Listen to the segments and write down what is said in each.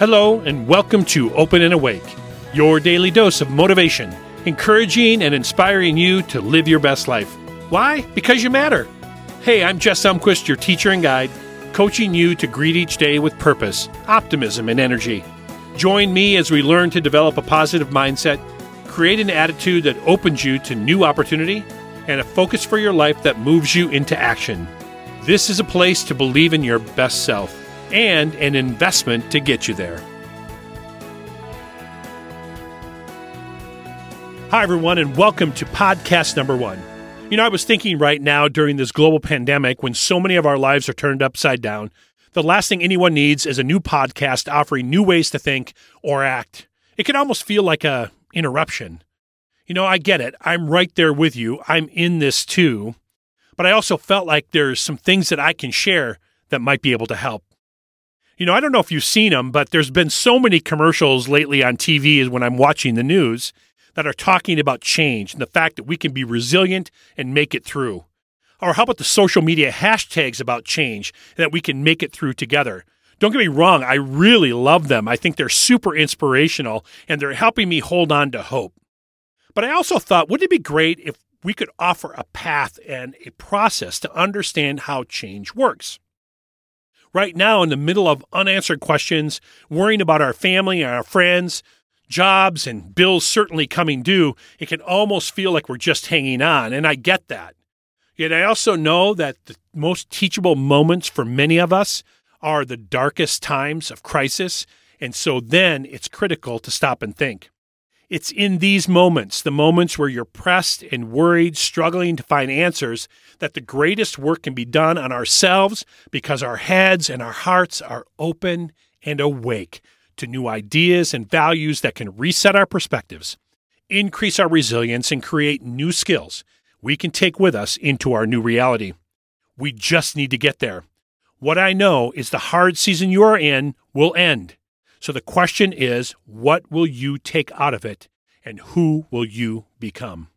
Hello, and welcome to Open and Awake, your daily dose of motivation, encouraging and inspiring you to live your best life. Why? Because you matter. Hey, I'm Jess Elmquist, your teacher and guide, coaching you to greet each day with purpose, optimism, and energy. Join me as we learn to develop a positive mindset, create an attitude that opens you to new opportunity, and a focus for your life that moves you into action. This is a place to believe in your best self and an investment to get you there. Hi, everyone, and welcome to podcast number one. You know, I was thinking right now during this global pandemic when so many of our lives are turned upside down, the last thing anyone needs is a new podcast offering new ways to think or act. It can almost feel like a interruption. You know, I get it. I'm right there with you. I'm in this too. But I also felt like there's some things that I can share that might be able to help you know, I don't know if you've seen them, but there's been so many commercials lately on TV is when I'm watching the news that are talking about change and the fact that we can be resilient and make it through. Or how about the social media hashtags about change and that we can make it through together? Don't get me wrong, I really love them. I think they're super inspirational and they're helping me hold on to hope. But I also thought, wouldn't it be great if we could offer a path and a process to understand how change works? Right now in the middle of unanswered questions, worrying about our family and our friends, jobs and bills certainly coming due, it can almost feel like we're just hanging on. And I get that. Yet I also know that the most teachable moments for many of us are the darkest times of crisis. And so then it's critical to stop and think. It's in these moments, the moments where you're pressed and worried, struggling to find answers, that the greatest work can be done on ourselves because our heads and our hearts are open and awake to new ideas and values that can reset our perspectives, increase our resilience, and create new skills we can take with us into our new reality. We just need to get there. What I know is the hard season you are in will end. So the question is, what will you take out of it and who will you become?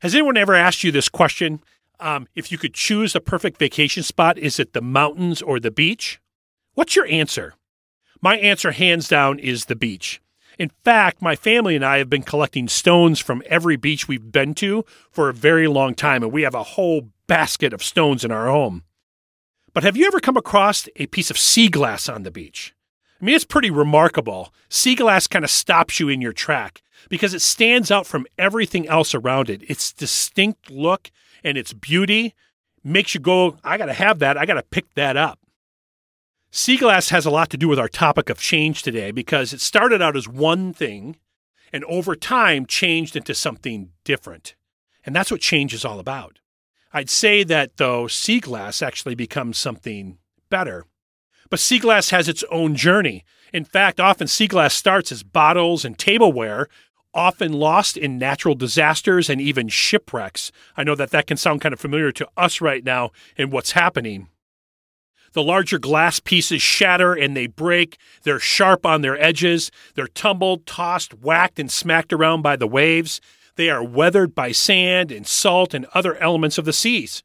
Has anyone ever asked you this question? Um, if you could choose a perfect vacation spot, is it the mountains or the beach? What's your answer? My answer, hands down, is the beach. In fact, my family and I have been collecting stones from every beach we've been to for a very long time, and we have a whole basket of stones in our home. But have you ever come across a piece of sea glass on the beach? I mean, it's pretty remarkable. Sea glass kind of stops you in your track because it stands out from everything else around it. Its distinct look and its beauty makes you go, I got to have that. I got to pick that up. Sea glass has a lot to do with our topic of change today because it started out as one thing and over time changed into something different. And that's what change is all about. I'd say that though sea glass actually becomes something better. But sea glass has its own journey. In fact, often sea glass starts as bottles and tableware, often lost in natural disasters and even shipwrecks. I know that that can sound kind of familiar to us right now in what's happening. The larger glass pieces shatter and they break. They're sharp on their edges. They're tumbled, tossed, whacked, and smacked around by the waves. They are weathered by sand and salt and other elements of the seas.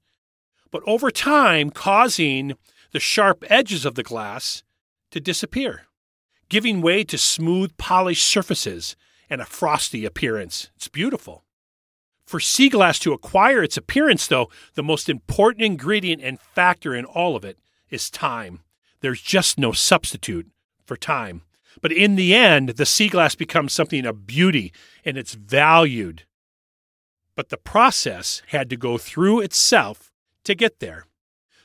But over time, causing the sharp edges of the glass to disappear, giving way to smooth, polished surfaces and a frosty appearance. It's beautiful. For sea glass to acquire its appearance, though, the most important ingredient and factor in all of it is time. There's just no substitute for time. But in the end, the sea glass becomes something of beauty and it's valued. But the process had to go through itself to get there.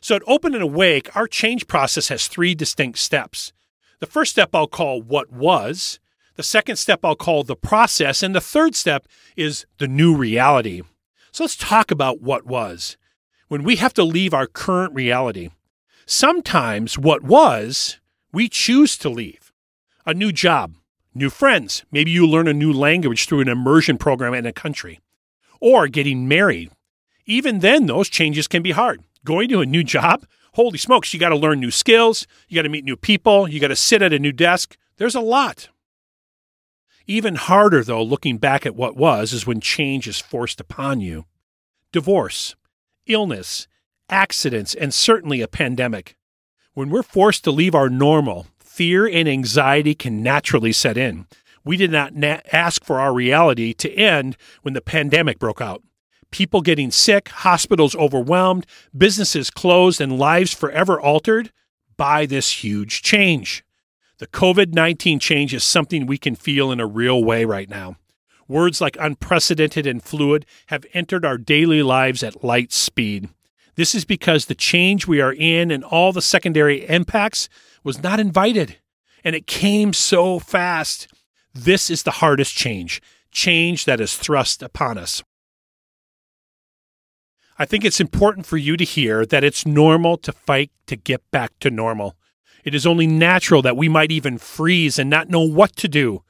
So at Open and Awake, our change process has three distinct steps. The first step I'll call what was, the second step I'll call the process, and the third step is the new reality. So let's talk about what was. When we have to leave our current reality, sometimes what was, we choose to leave. A new job, new friends, maybe you learn a new language through an immersion program in a country, or getting married. Even then, those changes can be hard going to a new job, holy smokes, you got to learn new skills, you got to meet new people, you got to sit at a new desk. There's a lot. Even harder, though, looking back at what was, is when change is forced upon you. Divorce, illness, accidents, and certainly a pandemic. When we're forced to leave our normal, fear and anxiety can naturally set in. We did not na- ask for our reality to end when the pandemic broke out. People getting sick, hospitals overwhelmed, businesses closed, and lives forever altered by this huge change. The COVID 19 change is something we can feel in a real way right now. Words like unprecedented and fluid have entered our daily lives at light speed. This is because the change we are in and all the secondary impacts was not invited, and it came so fast. This is the hardest change, change that is thrust upon us. I think it's important for you to hear that it's normal to fight to get back to normal. It is only natural that we might even freeze and not know what to do,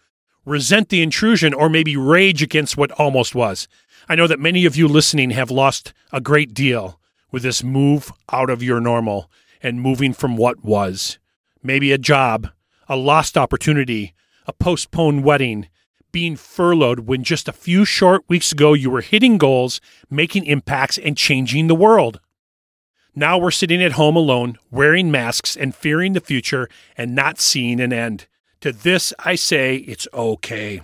resent the intrusion, or maybe rage against what almost was. I know that many of you listening have lost a great deal with this move out of your normal and moving from what was. Maybe a job, a lost opportunity, a postponed wedding, being furloughed when just a few short weeks ago you were hitting goals, making impacts, and changing the world. Now we're sitting at home alone, wearing masks and fearing the future and not seeing an end. To this, I say it's okay.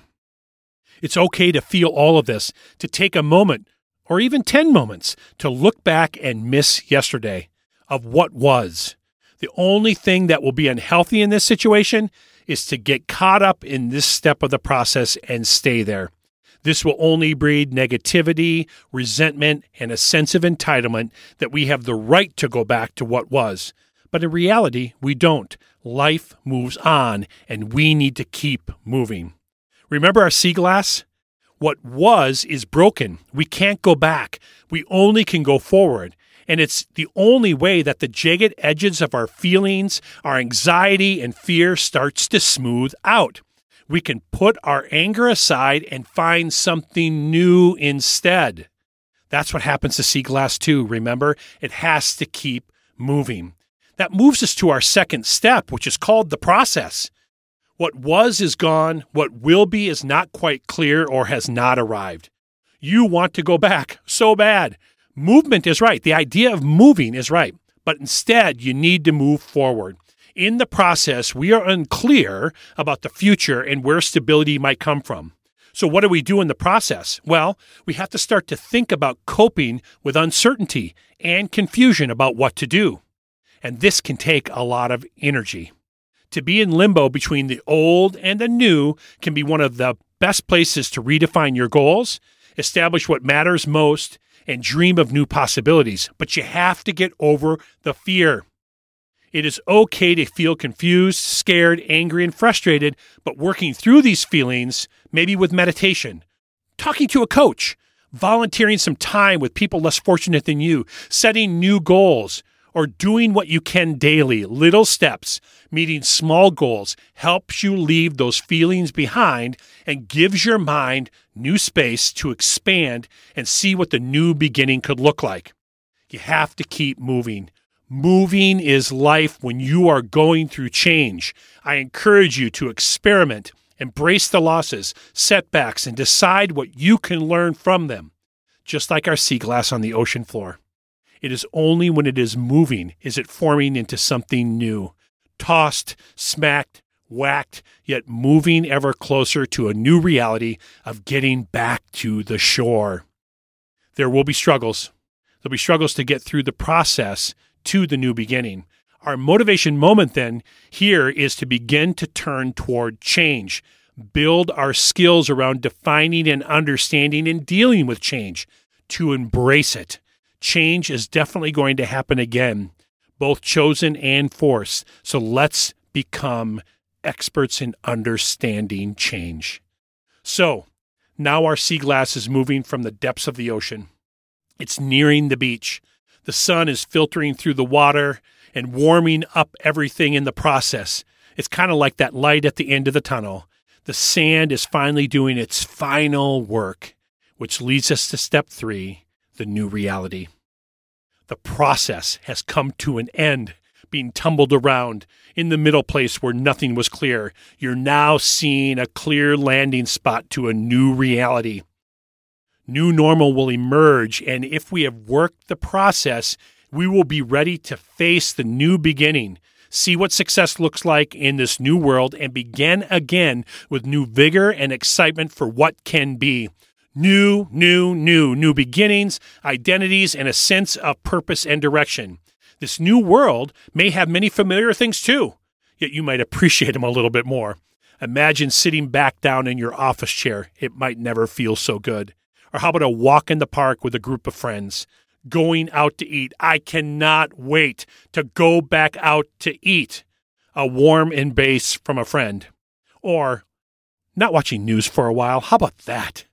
It's okay to feel all of this, to take a moment or even 10 moments to look back and miss yesterday of what was. The only thing that will be unhealthy in this situation is to get caught up in this step of the process and stay there. This will only breed negativity, resentment, and a sense of entitlement that we have the right to go back to what was. But in reality, we don't. Life moves on, and we need to keep moving. Remember our sea glass? What was is broken. We can't go back. We only can go forward. And it's the only way that the jagged edges of our feelings, our anxiety, and fear starts to smooth out. We can put our anger aside and find something new instead. That's what happens to sea glass too. Remember, it has to keep moving. That moves us to our second step, which is called the process. What was is gone. What will be is not quite clear or has not arrived. You want to go back so bad. Movement is right. The idea of moving is right. But instead, you need to move forward. In the process, we are unclear about the future and where stability might come from. So, what do we do in the process? Well, we have to start to think about coping with uncertainty and confusion about what to do. And this can take a lot of energy. To be in limbo between the old and the new can be one of the best places to redefine your goals, establish what matters most, and dream of new possibilities. But you have to get over the fear. It is okay to feel confused, scared, angry, and frustrated, but working through these feelings, maybe with meditation, talking to a coach, volunteering some time with people less fortunate than you, setting new goals, or doing what you can daily, little steps, meeting small goals, helps you leave those feelings behind and gives your mind new space to expand and see what the new beginning could look like. You have to keep moving. Moving is life when you are going through change. I encourage you to experiment, embrace the losses, setbacks, and decide what you can learn from them, just like our sea glass on the ocean floor. It is only when it is moving is it forming into something new, tossed, smacked, whacked, yet moving ever closer to a new reality of getting back to the shore. There will be struggles. There'll be struggles to get through the process to the new beginning. Our motivation moment then here is to begin to turn toward change, build our skills around defining and understanding and dealing with change, to embrace it change is definitely going to happen again, both chosen and forced. So let's become experts in understanding change. So now our sea glass is moving from the depths of the ocean. It's nearing the beach. The sun is filtering through the water and warming up everything in the process. It's kind of like that light at the end of the tunnel. The sand is finally doing its final work, which leads us to step three the new reality. The process has come to an end, being tumbled around in the middle place where nothing was clear. You're now seeing a clear landing spot to a new reality. New normal will emerge, and if we have worked the process, we will be ready to face the new beginning. see what success looks like in this new world, and begin again with new vigor and excitement for what can be. New, new, new, new beginnings, identities, and a sense of purpose and direction. This new world may have many familiar things too, yet you might appreciate them a little bit more. Imagine sitting back down in your office chair. It might never feel so good. Or how about a walk in the park with a group of friends? Going out to eat. I cannot wait to go back out to eat. A warm embrace from a friend. Or not watching news for a while. How about that?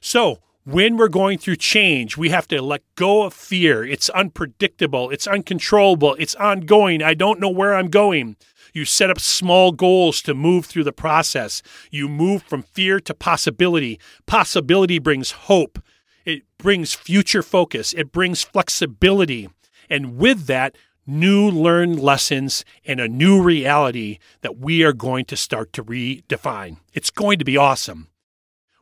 So, when we're going through change, we have to let go of fear. It's unpredictable, it's uncontrollable, it's ongoing. I don't know where I'm going. You set up small goals to move through the process. You move from fear to possibility. Possibility brings hope, it brings future focus, it brings flexibility. And with that, new learned lessons and a new reality that we are going to start to redefine. It's going to be awesome.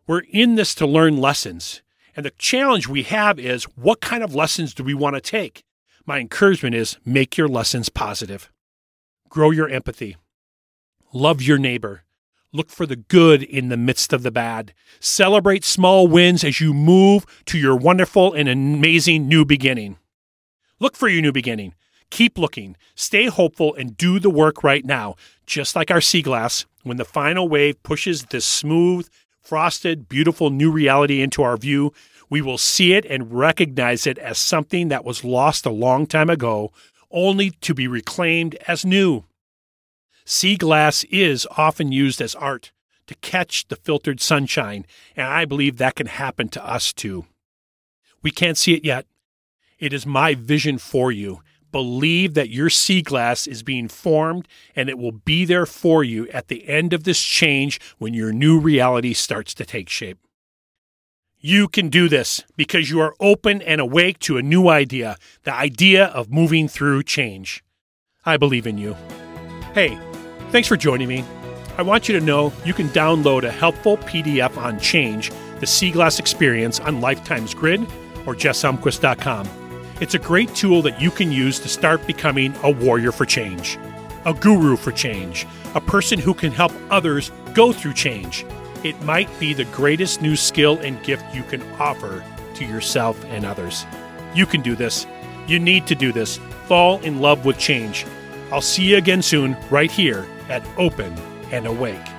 We're in this to learn lessons. And the challenge we have is what kind of lessons do we want to take? My encouragement is make your lessons positive. Grow your empathy. Love your neighbor. Look for the good in the midst of the bad. Celebrate small wins as you move to your wonderful and amazing new beginning. Look for your new beginning. Keep looking, stay hopeful, and do the work right now. Just like our sea glass, when the final wave pushes this smooth, frosted, beautiful new reality into our view, we will see it and recognize it as something that was lost a long time ago, only to be reclaimed as new. Sea glass is often used as art to catch the filtered sunshine, and I believe that can happen to us too. We can't see it yet. It is my vision for you Believe that your sea glass is being formed and it will be there for you at the end of this change when your new reality starts to take shape. You can do this because you are open and awake to a new idea, the idea of moving through change. I believe in you. Hey, thanks for joining me. I want you to know you can download a helpful PDF on change, the Sea Glass Experience on Lifetime's Grid or jesselmquist.com. It's a great tool that you can use to start becoming a warrior for change, a guru for change, a person who can help others go through change. It might be the greatest new skill and gift you can offer to yourself and others. You can do this. You need to do this. Fall in love with change. I'll see you again soon, right here at Open and Awake.